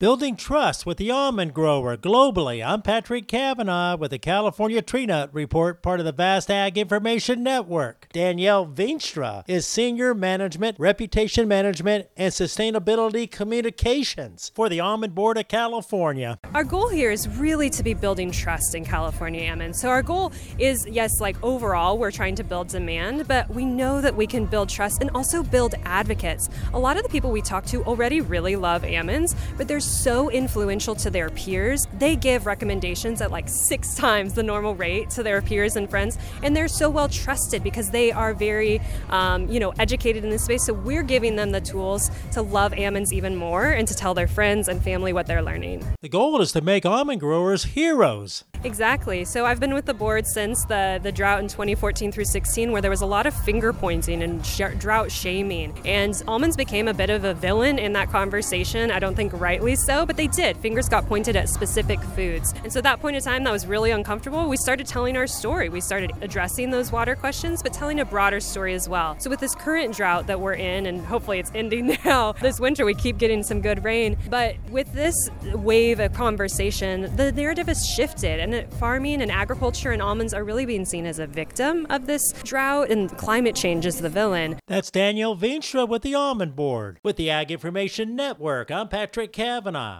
Building trust with the almond grower globally. I'm Patrick Cavanaugh with the California Tree Nut Report, part of the Vast Ag Information Network. Danielle Veenstra is Senior Management, Reputation Management, and Sustainability Communications for the Almond Board of California. Our goal here is really to be building trust in California almonds. So our goal is, yes, like overall, we're trying to build demand, but we know that we can build trust and also build advocates. A lot of the people we talk to already really love almonds, but there's so influential to their peers. They give recommendations at like six times the normal rate to their peers and friends, and they're so well trusted because they are very, um, you know, educated in this space. So we're giving them the tools to love almonds even more and to tell their friends and family what they're learning. The goal is to make almond growers heroes. Exactly. So I've been with the board since the, the drought in 2014 through 16, where there was a lot of finger pointing and sh- drought shaming. And almonds became a bit of a villain in that conversation. I don't think rightly so, but they did. Fingers got pointed at specific foods. And so at that point in time, that was really uncomfortable. We started telling our story. We started addressing those water questions, but telling a broader story as well. So with this current drought that we're in, and hopefully it's ending now, this winter we keep getting some good rain. But with this wave of conversation, the narrative has shifted. And farming and agriculture and almonds are really being seen as a victim of this drought, and climate change is the villain. That's Danielle Veenstra with the Almond Board. With the Ag Information Network, I'm Patrick Cavanaugh.